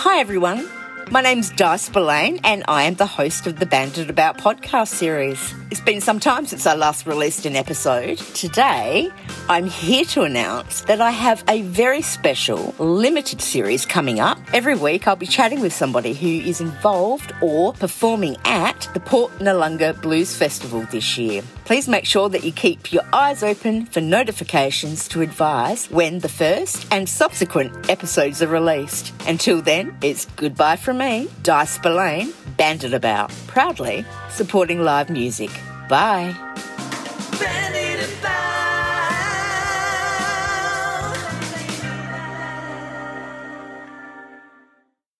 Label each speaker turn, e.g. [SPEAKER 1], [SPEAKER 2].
[SPEAKER 1] Hi, everyone. My name's Di Spillane, and I am the host of the Band It About podcast series. It's been some time since I last released an episode. Today, I'm here to announce that I have a very special limited series coming up. Every week, I'll be chatting with somebody who is involved or performing at the Port Noarlunga Blues Festival this year. Please make sure that you keep your eyes open for notifications to advise when the first and subsequent episodes are released. Until then, it's goodbye from me, Di Spillane, Band It About, proudly supporting live music. Bye.